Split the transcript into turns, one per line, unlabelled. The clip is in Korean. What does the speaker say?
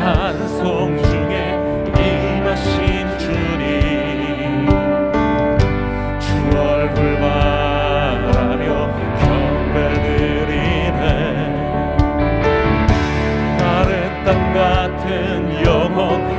찬송 중에 임하신 주님. 주 얼굴 바라며 경배드리네. 아른 땅 같은 영혼